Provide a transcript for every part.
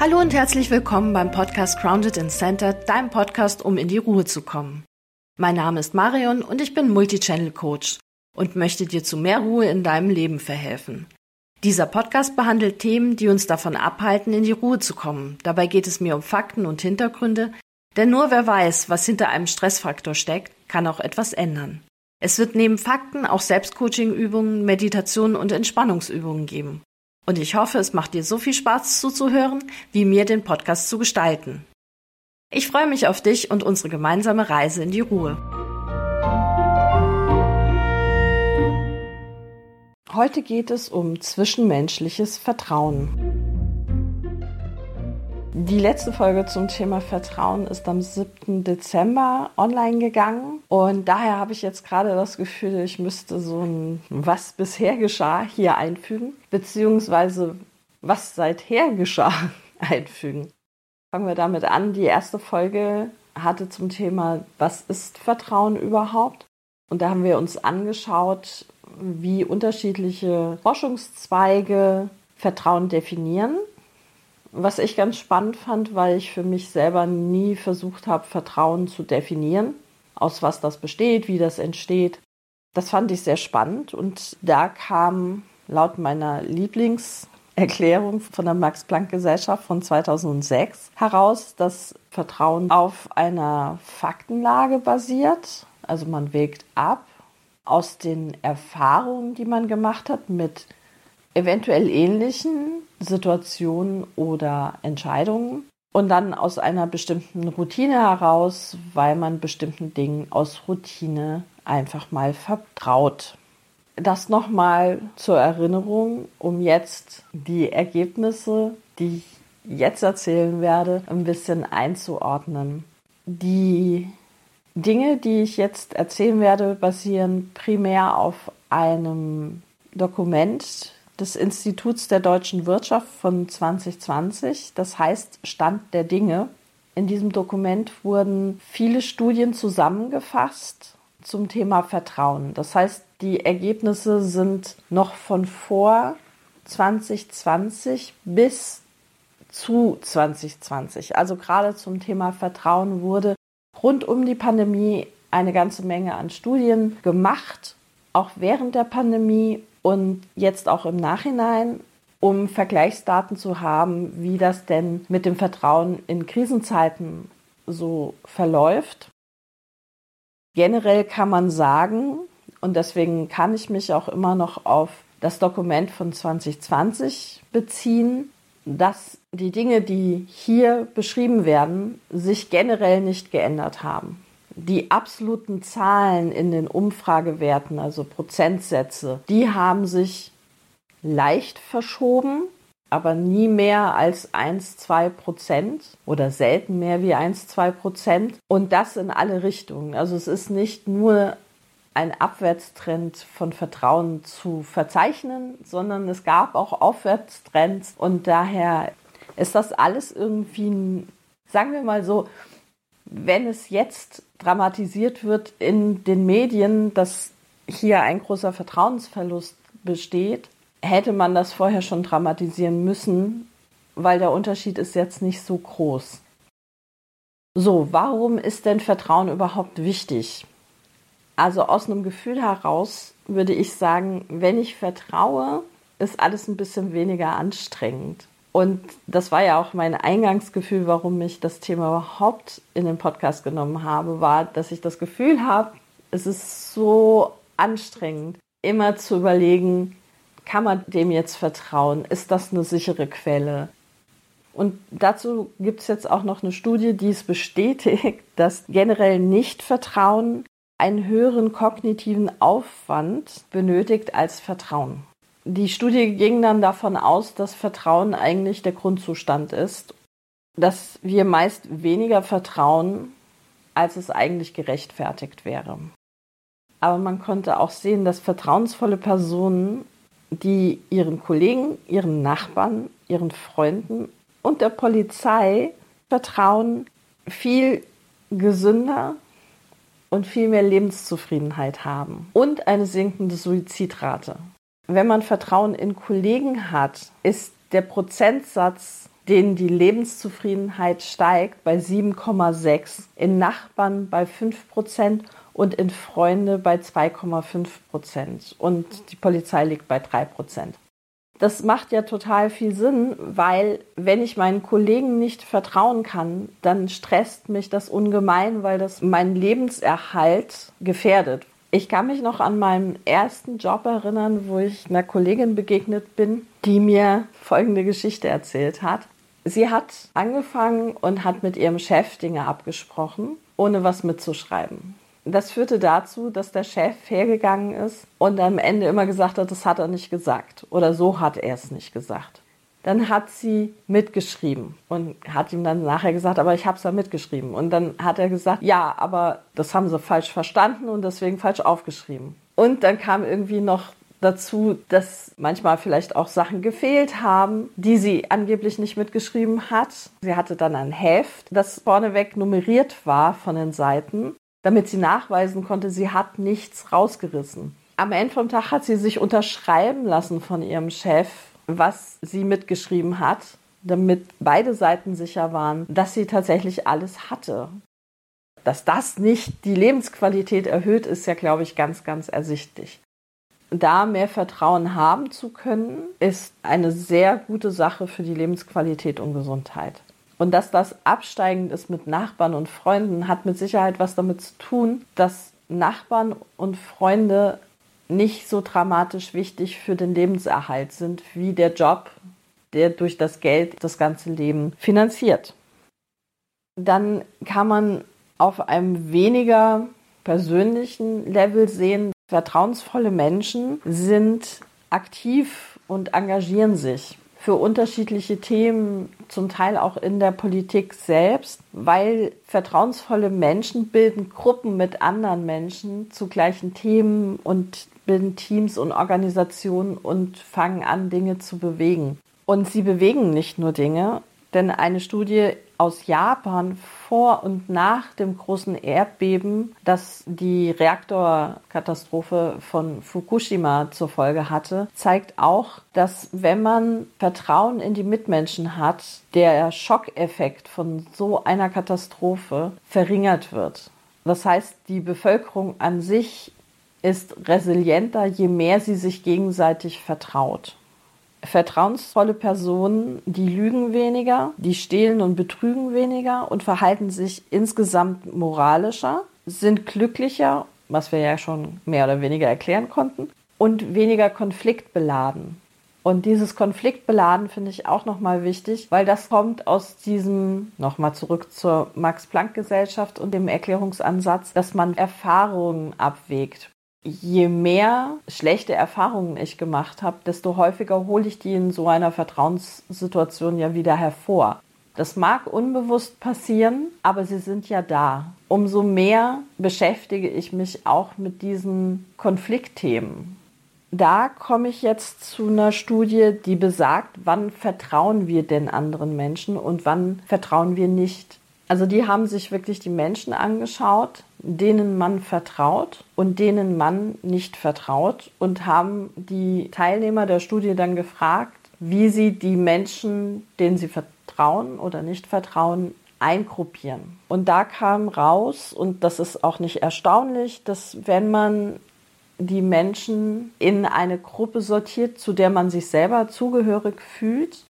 Hallo und herzlich willkommen beim Podcast Grounded in Center, deinem Podcast, um in die Ruhe zu kommen. Mein Name ist Marion und ich bin Multichannel Coach und möchte dir zu mehr Ruhe in deinem Leben verhelfen. Dieser Podcast behandelt Themen, die uns davon abhalten, in die Ruhe zu kommen. Dabei geht es mir um Fakten und Hintergründe, denn nur wer weiß, was hinter einem Stressfaktor steckt, kann auch etwas ändern. Es wird neben Fakten auch Selbstcoaching-Übungen, Meditationen und Entspannungsübungen geben. Und ich hoffe, es macht dir so viel Spaß zuzuhören, wie mir den Podcast zu gestalten. Ich freue mich auf dich und unsere gemeinsame Reise in die Ruhe. Heute geht es um zwischenmenschliches Vertrauen. Die letzte Folge zum Thema Vertrauen ist am 7. Dezember online gegangen und daher habe ich jetzt gerade das Gefühl, ich müsste so ein Was bisher geschah hier einfügen, beziehungsweise was seither geschah einfügen. Fangen wir damit an. Die erste Folge hatte zum Thema Was ist Vertrauen überhaupt? Und da haben wir uns angeschaut, wie unterschiedliche Forschungszweige Vertrauen definieren was ich ganz spannend fand, weil ich für mich selber nie versucht habe, Vertrauen zu definieren, aus was das besteht, wie das entsteht. Das fand ich sehr spannend und da kam laut meiner Lieblingserklärung von der Max-Planck-Gesellschaft von 2006 heraus, dass Vertrauen auf einer Faktenlage basiert. Also man wägt ab aus den Erfahrungen, die man gemacht hat mit eventuell ähnlichen Situationen oder Entscheidungen und dann aus einer bestimmten Routine heraus, weil man bestimmten Dingen aus Routine einfach mal vertraut. Das nochmal zur Erinnerung, um jetzt die Ergebnisse, die ich jetzt erzählen werde, ein bisschen einzuordnen. Die Dinge, die ich jetzt erzählen werde, basieren primär auf einem Dokument des Instituts der deutschen Wirtschaft von 2020, das heißt Stand der Dinge. In diesem Dokument wurden viele Studien zusammengefasst zum Thema Vertrauen. Das heißt, die Ergebnisse sind noch von vor 2020 bis zu 2020. Also gerade zum Thema Vertrauen wurde rund um die Pandemie eine ganze Menge an Studien gemacht, auch während der Pandemie und jetzt auch im Nachhinein, um Vergleichsdaten zu haben, wie das denn mit dem Vertrauen in Krisenzeiten so verläuft. Generell kann man sagen, und deswegen kann ich mich auch immer noch auf das Dokument von 2020 beziehen, dass die Dinge, die hier beschrieben werden, sich generell nicht geändert haben die absoluten Zahlen in den Umfragewerten, also Prozentsätze, die haben sich leicht verschoben, aber nie mehr als 1, 2 Prozent oder selten mehr wie 1, 2 Prozent. Und das in alle Richtungen. Also es ist nicht nur ein Abwärtstrend von Vertrauen zu verzeichnen, sondern es gab auch Aufwärtstrends und daher ist das alles irgendwie, sagen wir mal so, wenn es jetzt dramatisiert wird in den Medien, dass hier ein großer Vertrauensverlust besteht, hätte man das vorher schon dramatisieren müssen, weil der Unterschied ist jetzt nicht so groß. So, warum ist denn Vertrauen überhaupt wichtig? Also aus einem Gefühl heraus würde ich sagen, wenn ich vertraue, ist alles ein bisschen weniger anstrengend. Und das war ja auch mein Eingangsgefühl, warum ich das Thema überhaupt in den Podcast genommen habe, war, dass ich das Gefühl habe, es ist so anstrengend, immer zu überlegen, kann man dem jetzt vertrauen? Ist das eine sichere Quelle? Und dazu gibt es jetzt auch noch eine Studie, die es bestätigt, dass generell Nicht-Vertrauen einen höheren kognitiven Aufwand benötigt als Vertrauen. Die Studie ging dann davon aus, dass Vertrauen eigentlich der Grundzustand ist, dass wir meist weniger vertrauen, als es eigentlich gerechtfertigt wäre. Aber man konnte auch sehen, dass vertrauensvolle Personen, die ihren Kollegen, ihren Nachbarn, ihren Freunden und der Polizei vertrauen, viel gesünder und viel mehr Lebenszufriedenheit haben und eine sinkende Suizidrate wenn man Vertrauen in Kollegen hat, ist der Prozentsatz denen die Lebenszufriedenheit steigt, bei 7,6, in Nachbarn bei 5 Prozent und in Freunde bei 2,5 Prozent. Und die Polizei liegt bei 3 Prozent. Das macht ja total viel Sinn, weil wenn ich meinen Kollegen nicht vertrauen kann, dann stresst mich das ungemein, weil das meinen Lebenserhalt gefährdet. Ich kann mich noch an meinen ersten Job erinnern, wo ich einer Kollegin begegnet bin, die mir folgende Geschichte erzählt hat. Sie hat angefangen und hat mit ihrem Chef Dinge abgesprochen, ohne was mitzuschreiben. Das führte dazu, dass der Chef hergegangen ist und am Ende immer gesagt hat, das hat er nicht gesagt oder so hat er es nicht gesagt. Dann hat sie mitgeschrieben und hat ihm dann nachher gesagt, aber ich habe es ja mitgeschrieben. Und dann hat er gesagt, ja, aber das haben sie falsch verstanden und deswegen falsch aufgeschrieben. Und dann kam irgendwie noch dazu, dass manchmal vielleicht auch Sachen gefehlt haben, die sie angeblich nicht mitgeschrieben hat. Sie hatte dann ein Heft, das vorneweg nummeriert war von den Seiten damit sie nachweisen konnte, sie hat nichts rausgerissen. Am Ende vom Tag hat sie sich unterschreiben lassen von ihrem Chef, was sie mitgeschrieben hat, damit beide Seiten sicher waren, dass sie tatsächlich alles hatte. Dass das nicht die Lebensqualität erhöht, ist ja, glaube ich, ganz, ganz ersichtlich. Da mehr Vertrauen haben zu können, ist eine sehr gute Sache für die Lebensqualität und Gesundheit. Und dass das absteigend ist mit Nachbarn und Freunden, hat mit Sicherheit was damit zu tun, dass Nachbarn und Freunde nicht so dramatisch wichtig für den Lebenserhalt sind wie der Job, der durch das Geld das ganze Leben finanziert. Dann kann man auf einem weniger persönlichen Level sehen, vertrauensvolle Menschen sind aktiv und engagieren sich für unterschiedliche Themen, zum Teil auch in der Politik selbst, weil vertrauensvolle Menschen bilden Gruppen mit anderen Menschen zu gleichen Themen und bilden Teams und Organisationen und fangen an, Dinge zu bewegen. Und sie bewegen nicht nur Dinge, denn eine Studie aus Japan vor und nach dem großen Erdbeben, das die Reaktorkatastrophe von Fukushima zur Folge hatte, zeigt auch, dass wenn man Vertrauen in die Mitmenschen hat, der Schockeffekt von so einer Katastrophe verringert wird. Das heißt, die Bevölkerung an sich ist resilienter, je mehr sie sich gegenseitig vertraut vertrauensvolle Personen, die lügen weniger, die stehlen und betrügen weniger und verhalten sich insgesamt moralischer, sind glücklicher, was wir ja schon mehr oder weniger erklären konnten, und weniger konfliktbeladen. Und dieses Konfliktbeladen finde ich auch nochmal wichtig, weil das kommt aus diesem, nochmal zurück zur Max-Planck-Gesellschaft und dem Erklärungsansatz, dass man Erfahrungen abwägt je mehr schlechte Erfahrungen ich gemacht habe, desto häufiger hole ich die in so einer Vertrauenssituation ja wieder hervor. Das mag unbewusst passieren, aber sie sind ja da. Umso mehr beschäftige ich mich auch mit diesen Konfliktthemen. Da komme ich jetzt zu einer Studie, die besagt, wann vertrauen wir denn anderen Menschen und wann vertrauen wir nicht. Also die haben sich wirklich die Menschen angeschaut, denen man vertraut und denen man nicht vertraut und haben die Teilnehmer der Studie dann gefragt, wie sie die Menschen, denen sie vertrauen oder nicht vertrauen, eingruppieren. Und da kam raus, und das ist auch nicht erstaunlich, dass wenn man die Menschen in eine Gruppe sortiert, zu der man sich selber zugehörig fühlt,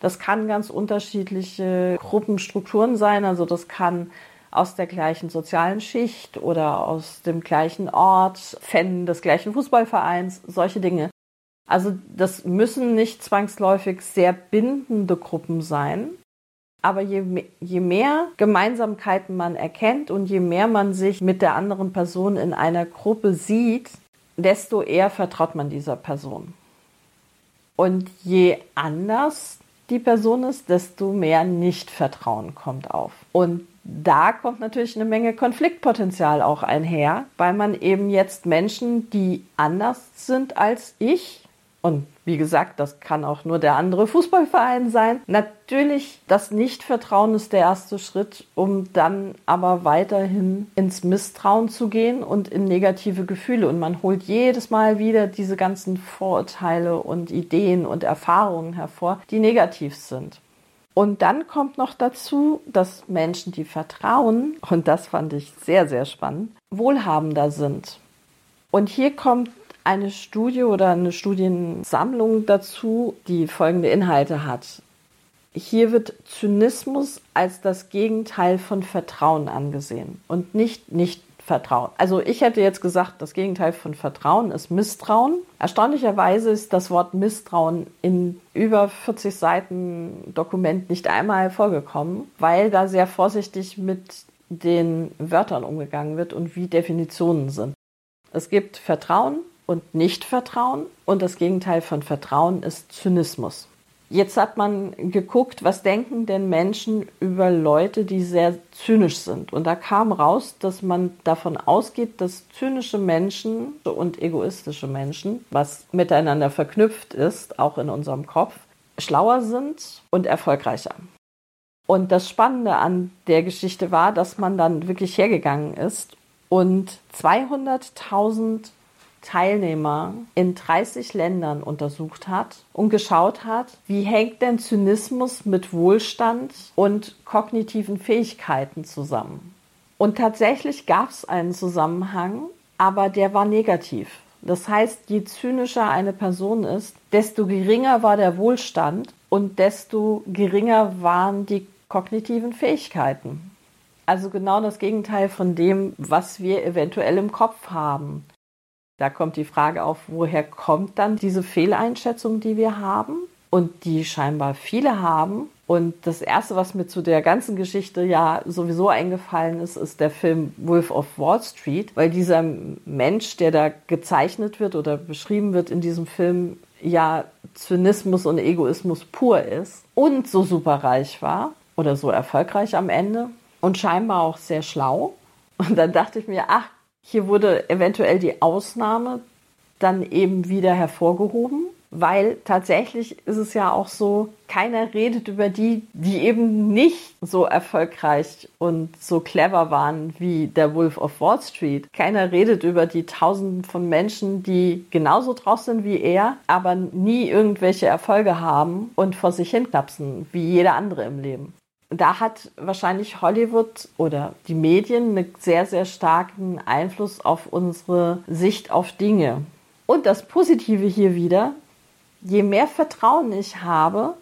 das kann ganz unterschiedliche Gruppenstrukturen sein. Also das kann aus der gleichen sozialen Schicht oder aus dem gleichen Ort, Fan des gleichen Fußballvereins, solche Dinge. Also das müssen nicht zwangsläufig sehr bindende Gruppen sein. Aber je, je mehr Gemeinsamkeiten man erkennt und je mehr man sich mit der anderen Person in einer Gruppe sieht, desto eher vertraut man dieser Person. Und je anders die Person ist, desto mehr Nichtvertrauen kommt auf. Und da kommt natürlich eine Menge Konfliktpotenzial auch einher, weil man eben jetzt Menschen, die anders sind als ich, und wie gesagt, das kann auch nur der andere Fußballverein sein. Natürlich, das Nichtvertrauen ist der erste Schritt, um dann aber weiterhin ins Misstrauen zu gehen und in negative Gefühle. Und man holt jedes Mal wieder diese ganzen Vorurteile und Ideen und Erfahrungen hervor, die negativ sind. Und dann kommt noch dazu, dass Menschen, die vertrauen, und das fand ich sehr, sehr spannend, wohlhabender sind. Und hier kommt eine Studie oder eine Studiensammlung dazu, die folgende Inhalte hat. Hier wird Zynismus als das Gegenteil von Vertrauen angesehen und nicht nicht Vertrauen. Also ich hätte jetzt gesagt, das Gegenteil von Vertrauen ist Misstrauen. Erstaunlicherweise ist das Wort Misstrauen in über 40 Seiten Dokument nicht einmal vorgekommen, weil da sehr vorsichtig mit den Wörtern umgegangen wird und wie Definitionen sind. Es gibt Vertrauen und Nichtvertrauen und das Gegenteil von Vertrauen ist Zynismus. Jetzt hat man geguckt, was denken denn Menschen über Leute, die sehr zynisch sind. Und da kam raus, dass man davon ausgeht, dass zynische Menschen und egoistische Menschen, was miteinander verknüpft ist, auch in unserem Kopf, schlauer sind und erfolgreicher. Und das Spannende an der Geschichte war, dass man dann wirklich hergegangen ist und 200.000 Teilnehmer in 30 Ländern untersucht hat und geschaut hat, wie hängt denn Zynismus mit Wohlstand und kognitiven Fähigkeiten zusammen. Und tatsächlich gab es einen Zusammenhang, aber der war negativ. Das heißt, je zynischer eine Person ist, desto geringer war der Wohlstand und desto geringer waren die kognitiven Fähigkeiten. Also genau das Gegenteil von dem, was wir eventuell im Kopf haben. Da kommt die Frage auf, woher kommt dann diese Fehleinschätzung, die wir haben und die scheinbar viele haben. Und das Erste, was mir zu der ganzen Geschichte ja sowieso eingefallen ist, ist der Film Wolf of Wall Street, weil dieser Mensch, der da gezeichnet wird oder beschrieben wird in diesem Film, ja Zynismus und Egoismus pur ist und so superreich war oder so erfolgreich am Ende und scheinbar auch sehr schlau. Und dann dachte ich mir, ach, hier wurde eventuell die Ausnahme dann eben wieder hervorgehoben, weil tatsächlich ist es ja auch so, keiner redet über die, die eben nicht so erfolgreich und so clever waren wie der Wolf of Wall Street. Keiner redet über die Tausenden von Menschen, die genauso drauf sind wie er, aber nie irgendwelche Erfolge haben und vor sich hinknapsen, wie jeder andere im Leben da hat wahrscheinlich Hollywood oder die Medien einen sehr, sehr starken Einfluss auf unsere Sicht auf Dinge. Und das Positive hier wieder, je mehr Vertrauen ich habe,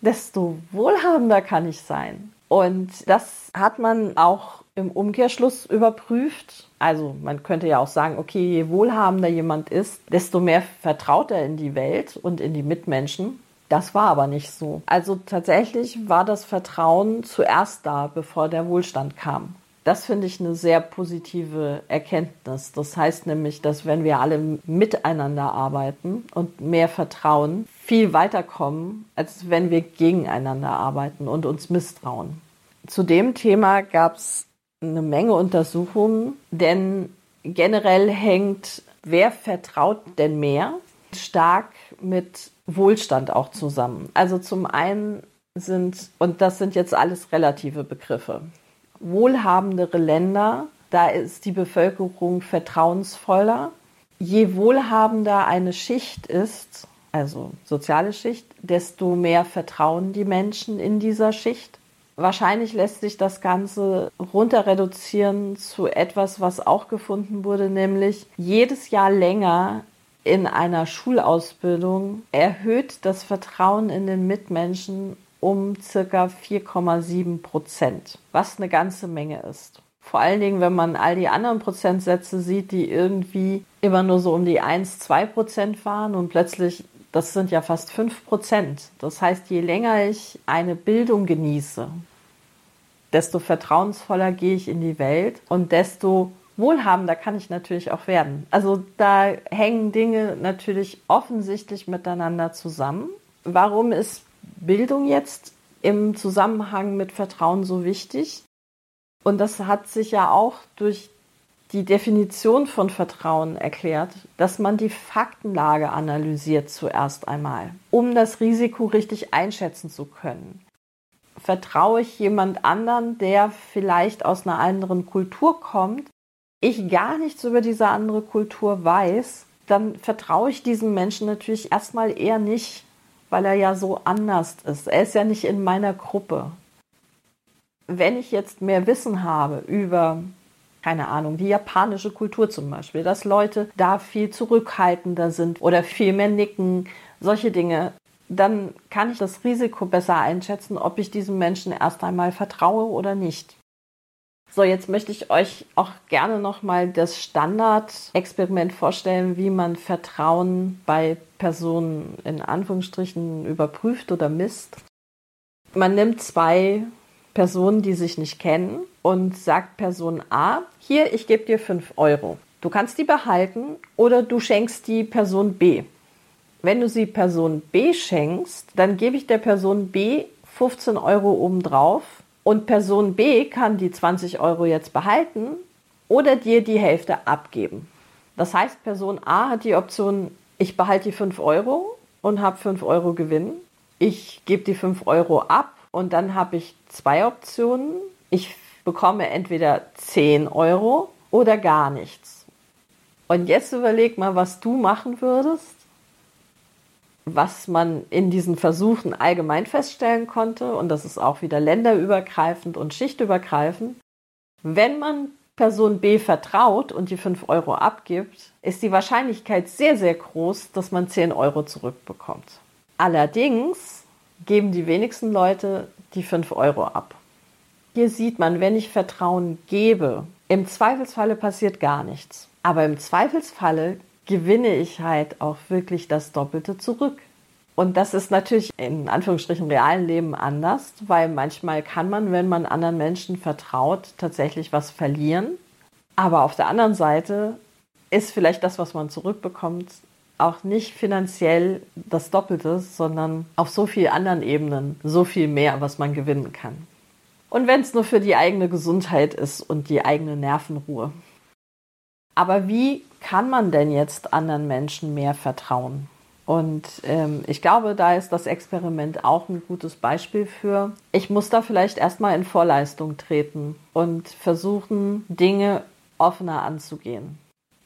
desto wohlhabender kann ich sein. Und das hat man auch im Umkehrschluss überprüft. Also man könnte ja auch sagen, okay, je wohlhabender jemand ist, desto mehr vertraut er in die Welt und in die Mitmenschen. Das war aber nicht so. Also tatsächlich war das Vertrauen zuerst da, bevor der Wohlstand kam. Das finde ich eine sehr positive Erkenntnis. Das heißt nämlich, dass wenn wir alle miteinander arbeiten und mehr vertrauen, viel weiterkommen, als wenn wir gegeneinander arbeiten und uns misstrauen. Zu dem Thema gab es eine Menge Untersuchungen, denn generell hängt, wer vertraut denn mehr, stark mit Wohlstand auch zusammen. Also zum einen sind, und das sind jetzt alles relative Begriffe, wohlhabendere Länder, da ist die Bevölkerung vertrauensvoller. Je wohlhabender eine Schicht ist, also soziale Schicht, desto mehr vertrauen die Menschen in dieser Schicht. Wahrscheinlich lässt sich das Ganze runter reduzieren zu etwas, was auch gefunden wurde, nämlich jedes Jahr länger in einer Schulausbildung erhöht das Vertrauen in den Mitmenschen um circa 4,7 Prozent, was eine ganze Menge ist. Vor allen Dingen, wenn man all die anderen Prozentsätze sieht, die irgendwie immer nur so um die 1, 2 Prozent waren und plötzlich, das sind ja fast 5 Prozent. Das heißt, je länger ich eine Bildung genieße, desto vertrauensvoller gehe ich in die Welt und desto wohlhabender kann ich natürlich auch werden. Also da hängen Dinge natürlich offensichtlich miteinander zusammen. Warum ist Bildung jetzt im Zusammenhang mit Vertrauen so wichtig? Und das hat sich ja auch durch die Definition von Vertrauen erklärt, dass man die Faktenlage analysiert zuerst einmal, um das Risiko richtig einschätzen zu können. Vertraue ich jemand anderen, der vielleicht aus einer anderen Kultur kommt, ich gar nichts über diese andere Kultur weiß, dann vertraue ich diesen Menschen natürlich erstmal eher nicht, weil er ja so anders ist. Er ist ja nicht in meiner Gruppe. Wenn ich jetzt mehr Wissen habe über, keine Ahnung, die japanische Kultur zum Beispiel, dass Leute da viel zurückhaltender sind oder viel mehr nicken, solche Dinge, dann kann ich das Risiko besser einschätzen, ob ich diesem Menschen erst einmal vertraue oder nicht. So, jetzt möchte ich euch auch gerne nochmal das Standardexperiment vorstellen, wie man Vertrauen bei Personen in Anführungsstrichen überprüft oder misst. Man nimmt zwei Personen, die sich nicht kennen und sagt Person A, hier, ich gebe dir 5 Euro. Du kannst die behalten oder du schenkst die Person B. Wenn du sie Person B schenkst, dann gebe ich der Person B 15 Euro obendrauf und Person B kann die 20 Euro jetzt behalten oder dir die Hälfte abgeben. Das heißt, Person A hat die Option, ich behalte die 5 Euro und habe 5 Euro Gewinn. Ich gebe die 5 Euro ab und dann habe ich zwei Optionen. Ich bekomme entweder 10 Euro oder gar nichts. Und jetzt überleg mal, was du machen würdest, was man in diesen Versuchen allgemein feststellen konnte, und das ist auch wieder länderübergreifend und schichtübergreifend, wenn man Person B vertraut und die 5 Euro abgibt, ist die Wahrscheinlichkeit sehr, sehr groß, dass man 10 Euro zurückbekommt. Allerdings geben die wenigsten Leute die 5 Euro ab. Hier sieht man, wenn ich Vertrauen gebe, im Zweifelsfalle passiert gar nichts. Aber im Zweifelsfalle gewinne ich halt auch wirklich das Doppelte zurück. Und das ist natürlich in Anführungsstrichen realen Leben anders, weil manchmal kann man, wenn man anderen Menschen vertraut, tatsächlich was verlieren. Aber auf der anderen Seite ist vielleicht das, was man zurückbekommt, auch nicht finanziell das Doppelte, sondern auf so vielen anderen Ebenen so viel mehr, was man gewinnen kann. Und wenn es nur für die eigene Gesundheit ist und die eigene Nervenruhe. Aber wie kann man denn jetzt anderen Menschen mehr vertrauen? Und ähm, ich glaube, da ist das Experiment auch ein gutes Beispiel für. Ich muss da vielleicht erstmal in Vorleistung treten und versuchen, Dinge offener anzugehen.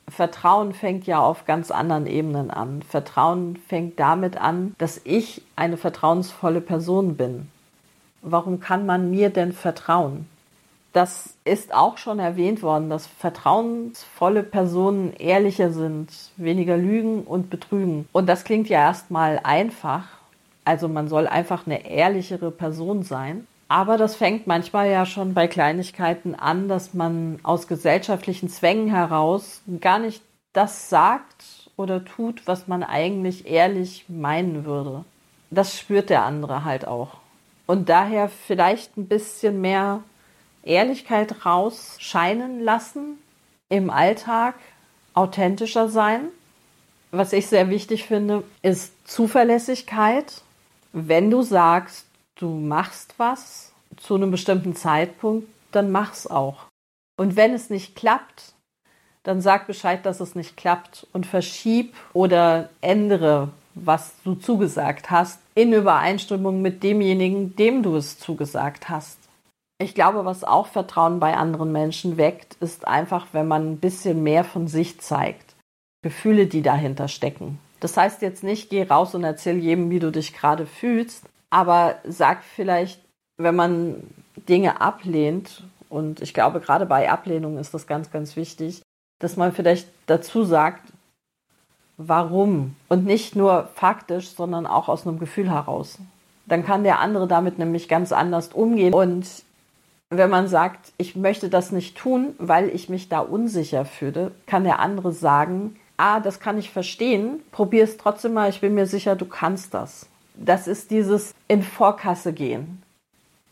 Vertrauen fängt ja auf ganz anderen Ebenen an. Vertrauen fängt damit an, dass ich eine vertrauensvolle Person bin. Warum kann man mir denn vertrauen? Das ist auch schon erwähnt worden, dass vertrauensvolle Personen ehrlicher sind, weniger lügen und betrügen. Und das klingt ja erstmal einfach. Also man soll einfach eine ehrlichere Person sein. Aber das fängt manchmal ja schon bei Kleinigkeiten an, dass man aus gesellschaftlichen Zwängen heraus gar nicht das sagt oder tut, was man eigentlich ehrlich meinen würde. Das spürt der andere halt auch. Und daher vielleicht ein bisschen mehr Ehrlichkeit rausscheinen lassen im Alltag, authentischer sein. Was ich sehr wichtig finde, ist Zuverlässigkeit. Wenn du sagst, du machst was zu einem bestimmten Zeitpunkt, dann mach's auch. Und wenn es nicht klappt, dann sag Bescheid, dass es nicht klappt und verschieb oder ändere, was du zugesagt hast, in Übereinstimmung mit demjenigen, dem du es zugesagt hast. Ich glaube, was auch Vertrauen bei anderen Menschen weckt, ist einfach, wenn man ein bisschen mehr von sich zeigt. Gefühle, die dahinter stecken. Das heißt jetzt nicht, geh raus und erzähl jedem, wie du dich gerade fühlst, aber sag vielleicht, wenn man Dinge ablehnt, und ich glaube, gerade bei Ablehnung ist das ganz, ganz wichtig, dass man vielleicht dazu sagt, warum und nicht nur faktisch, sondern auch aus einem Gefühl heraus. Dann kann der andere damit nämlich ganz anders umgehen und wenn man sagt, ich möchte das nicht tun, weil ich mich da unsicher fühle, kann der andere sagen, ah, das kann ich verstehen, probier es trotzdem mal, ich bin mir sicher, du kannst das. Das ist dieses in Vorkasse gehen.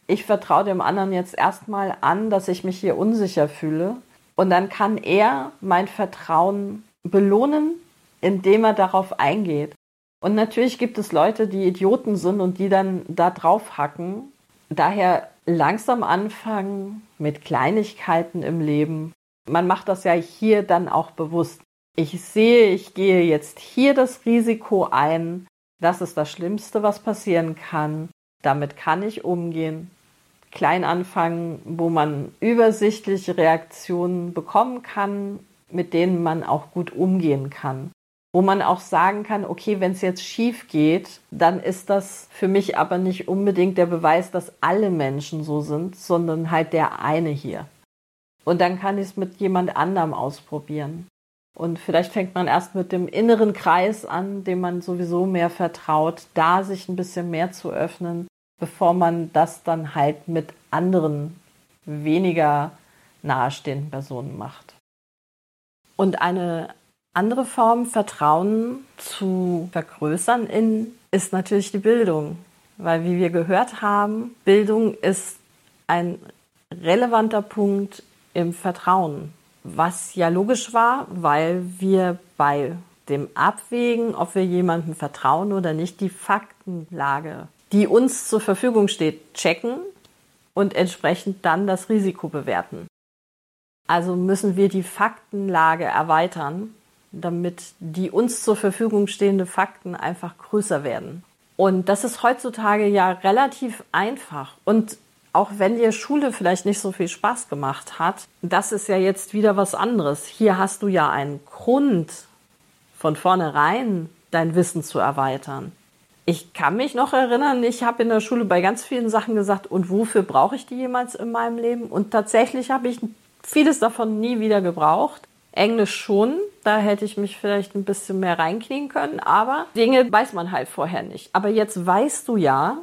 Ich vertraue dem anderen jetzt erstmal an, dass ich mich hier unsicher fühle und dann kann er mein Vertrauen belohnen, indem er darauf eingeht. Und natürlich gibt es Leute, die Idioten sind und die dann da drauf hacken. Daher langsam anfangen mit Kleinigkeiten im Leben. Man macht das ja hier dann auch bewusst. Ich sehe, ich gehe jetzt hier das Risiko ein. Das ist das Schlimmste, was passieren kann. Damit kann ich umgehen. Klein anfangen, wo man übersichtliche Reaktionen bekommen kann, mit denen man auch gut umgehen kann. Wo man auch sagen kann, okay, wenn es jetzt schief geht, dann ist das für mich aber nicht unbedingt der Beweis, dass alle Menschen so sind, sondern halt der eine hier. Und dann kann ich es mit jemand anderem ausprobieren. Und vielleicht fängt man erst mit dem inneren Kreis an, dem man sowieso mehr vertraut, da sich ein bisschen mehr zu öffnen, bevor man das dann halt mit anderen weniger nahestehenden Personen macht. Und eine andere Form, Vertrauen zu vergrößern in, ist natürlich die Bildung. Weil, wie wir gehört haben, Bildung ist ein relevanter Punkt im Vertrauen. Was ja logisch war, weil wir bei dem Abwägen, ob wir jemandem vertrauen oder nicht, die Faktenlage, die uns zur Verfügung steht, checken und entsprechend dann das Risiko bewerten. Also müssen wir die Faktenlage erweitern damit die uns zur Verfügung stehenden Fakten einfach größer werden. Und das ist heutzutage ja relativ einfach. Und auch wenn dir Schule vielleicht nicht so viel Spaß gemacht hat, das ist ja jetzt wieder was anderes. Hier hast du ja einen Grund, von vornherein dein Wissen zu erweitern. Ich kann mich noch erinnern, ich habe in der Schule bei ganz vielen Sachen gesagt, und wofür brauche ich die jemals in meinem Leben? Und tatsächlich habe ich vieles davon nie wieder gebraucht. Englisch schon, da hätte ich mich vielleicht ein bisschen mehr reinknien können, aber Dinge weiß man halt vorher nicht. Aber jetzt weißt du ja,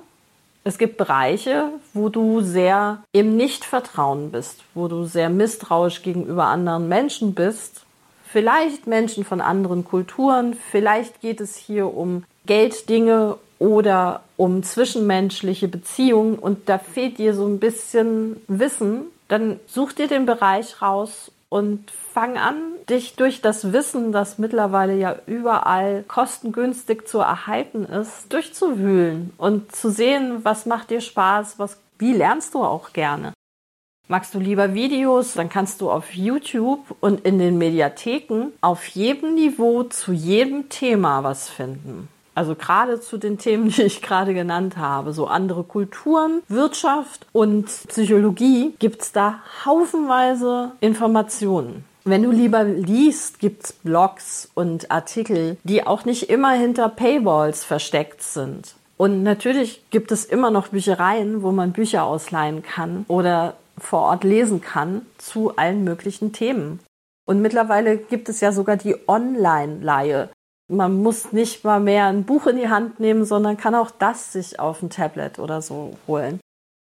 es gibt Bereiche, wo du sehr im Nichtvertrauen bist, wo du sehr misstrauisch gegenüber anderen Menschen bist. Vielleicht Menschen von anderen Kulturen, vielleicht geht es hier um Gelddinge oder um zwischenmenschliche Beziehungen und da fehlt dir so ein bisschen Wissen, dann such dir den Bereich raus und fang an, dich durch das Wissen, das mittlerweile ja überall kostengünstig zu erhalten ist, durchzuwühlen und zu sehen, was macht dir Spaß, was, wie lernst du auch gerne. Magst du lieber Videos, dann kannst du auf YouTube und in den Mediatheken auf jedem Niveau zu jedem Thema was finden. Also gerade zu den Themen, die ich gerade genannt habe, so andere Kulturen, Wirtschaft und Psychologie, gibt's da haufenweise Informationen. Wenn du lieber liest, gibt's Blogs und Artikel, die auch nicht immer hinter Paywalls versteckt sind. Und natürlich gibt es immer noch Büchereien, wo man Bücher ausleihen kann oder vor Ort lesen kann zu allen möglichen Themen. Und mittlerweile gibt es ja sogar die Online-Leihe man muss nicht mal mehr ein Buch in die Hand nehmen, sondern kann auch das sich auf ein Tablet oder so holen.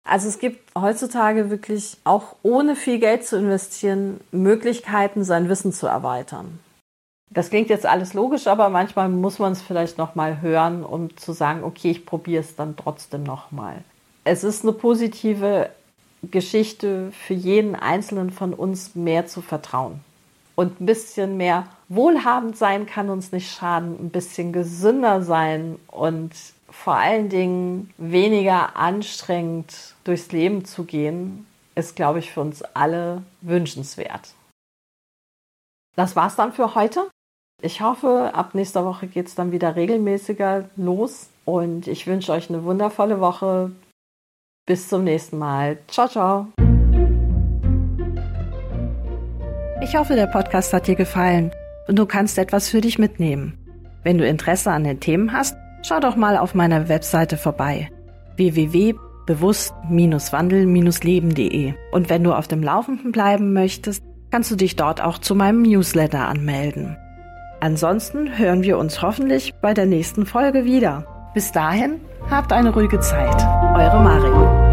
Also es gibt heutzutage wirklich auch ohne viel Geld zu investieren Möglichkeiten, sein Wissen zu erweitern. Das klingt jetzt alles logisch, aber manchmal muss man es vielleicht noch mal hören, um zu sagen, okay, ich probiere es dann trotzdem noch mal. Es ist eine positive Geschichte für jeden einzelnen von uns mehr zu vertrauen und ein bisschen mehr wohlhabend sein kann uns nicht schaden, ein bisschen gesünder sein und vor allen Dingen weniger anstrengend durchs Leben zu gehen, ist, glaube ich, für uns alle wünschenswert. Das war's dann für heute. Ich hoffe, ab nächster Woche geht es dann wieder regelmäßiger los und ich wünsche euch eine wundervolle Woche. Bis zum nächsten Mal. Ciao, ciao. Ich hoffe, der Podcast hat dir gefallen und du kannst etwas für dich mitnehmen. Wenn du Interesse an den Themen hast, schau doch mal auf meiner Webseite vorbei www.bewusst-wandel-leben.de und wenn du auf dem Laufenden bleiben möchtest, kannst du dich dort auch zu meinem Newsletter anmelden. Ansonsten hören wir uns hoffentlich bei der nächsten Folge wieder. Bis dahin, habt eine ruhige Zeit. Eure Mari.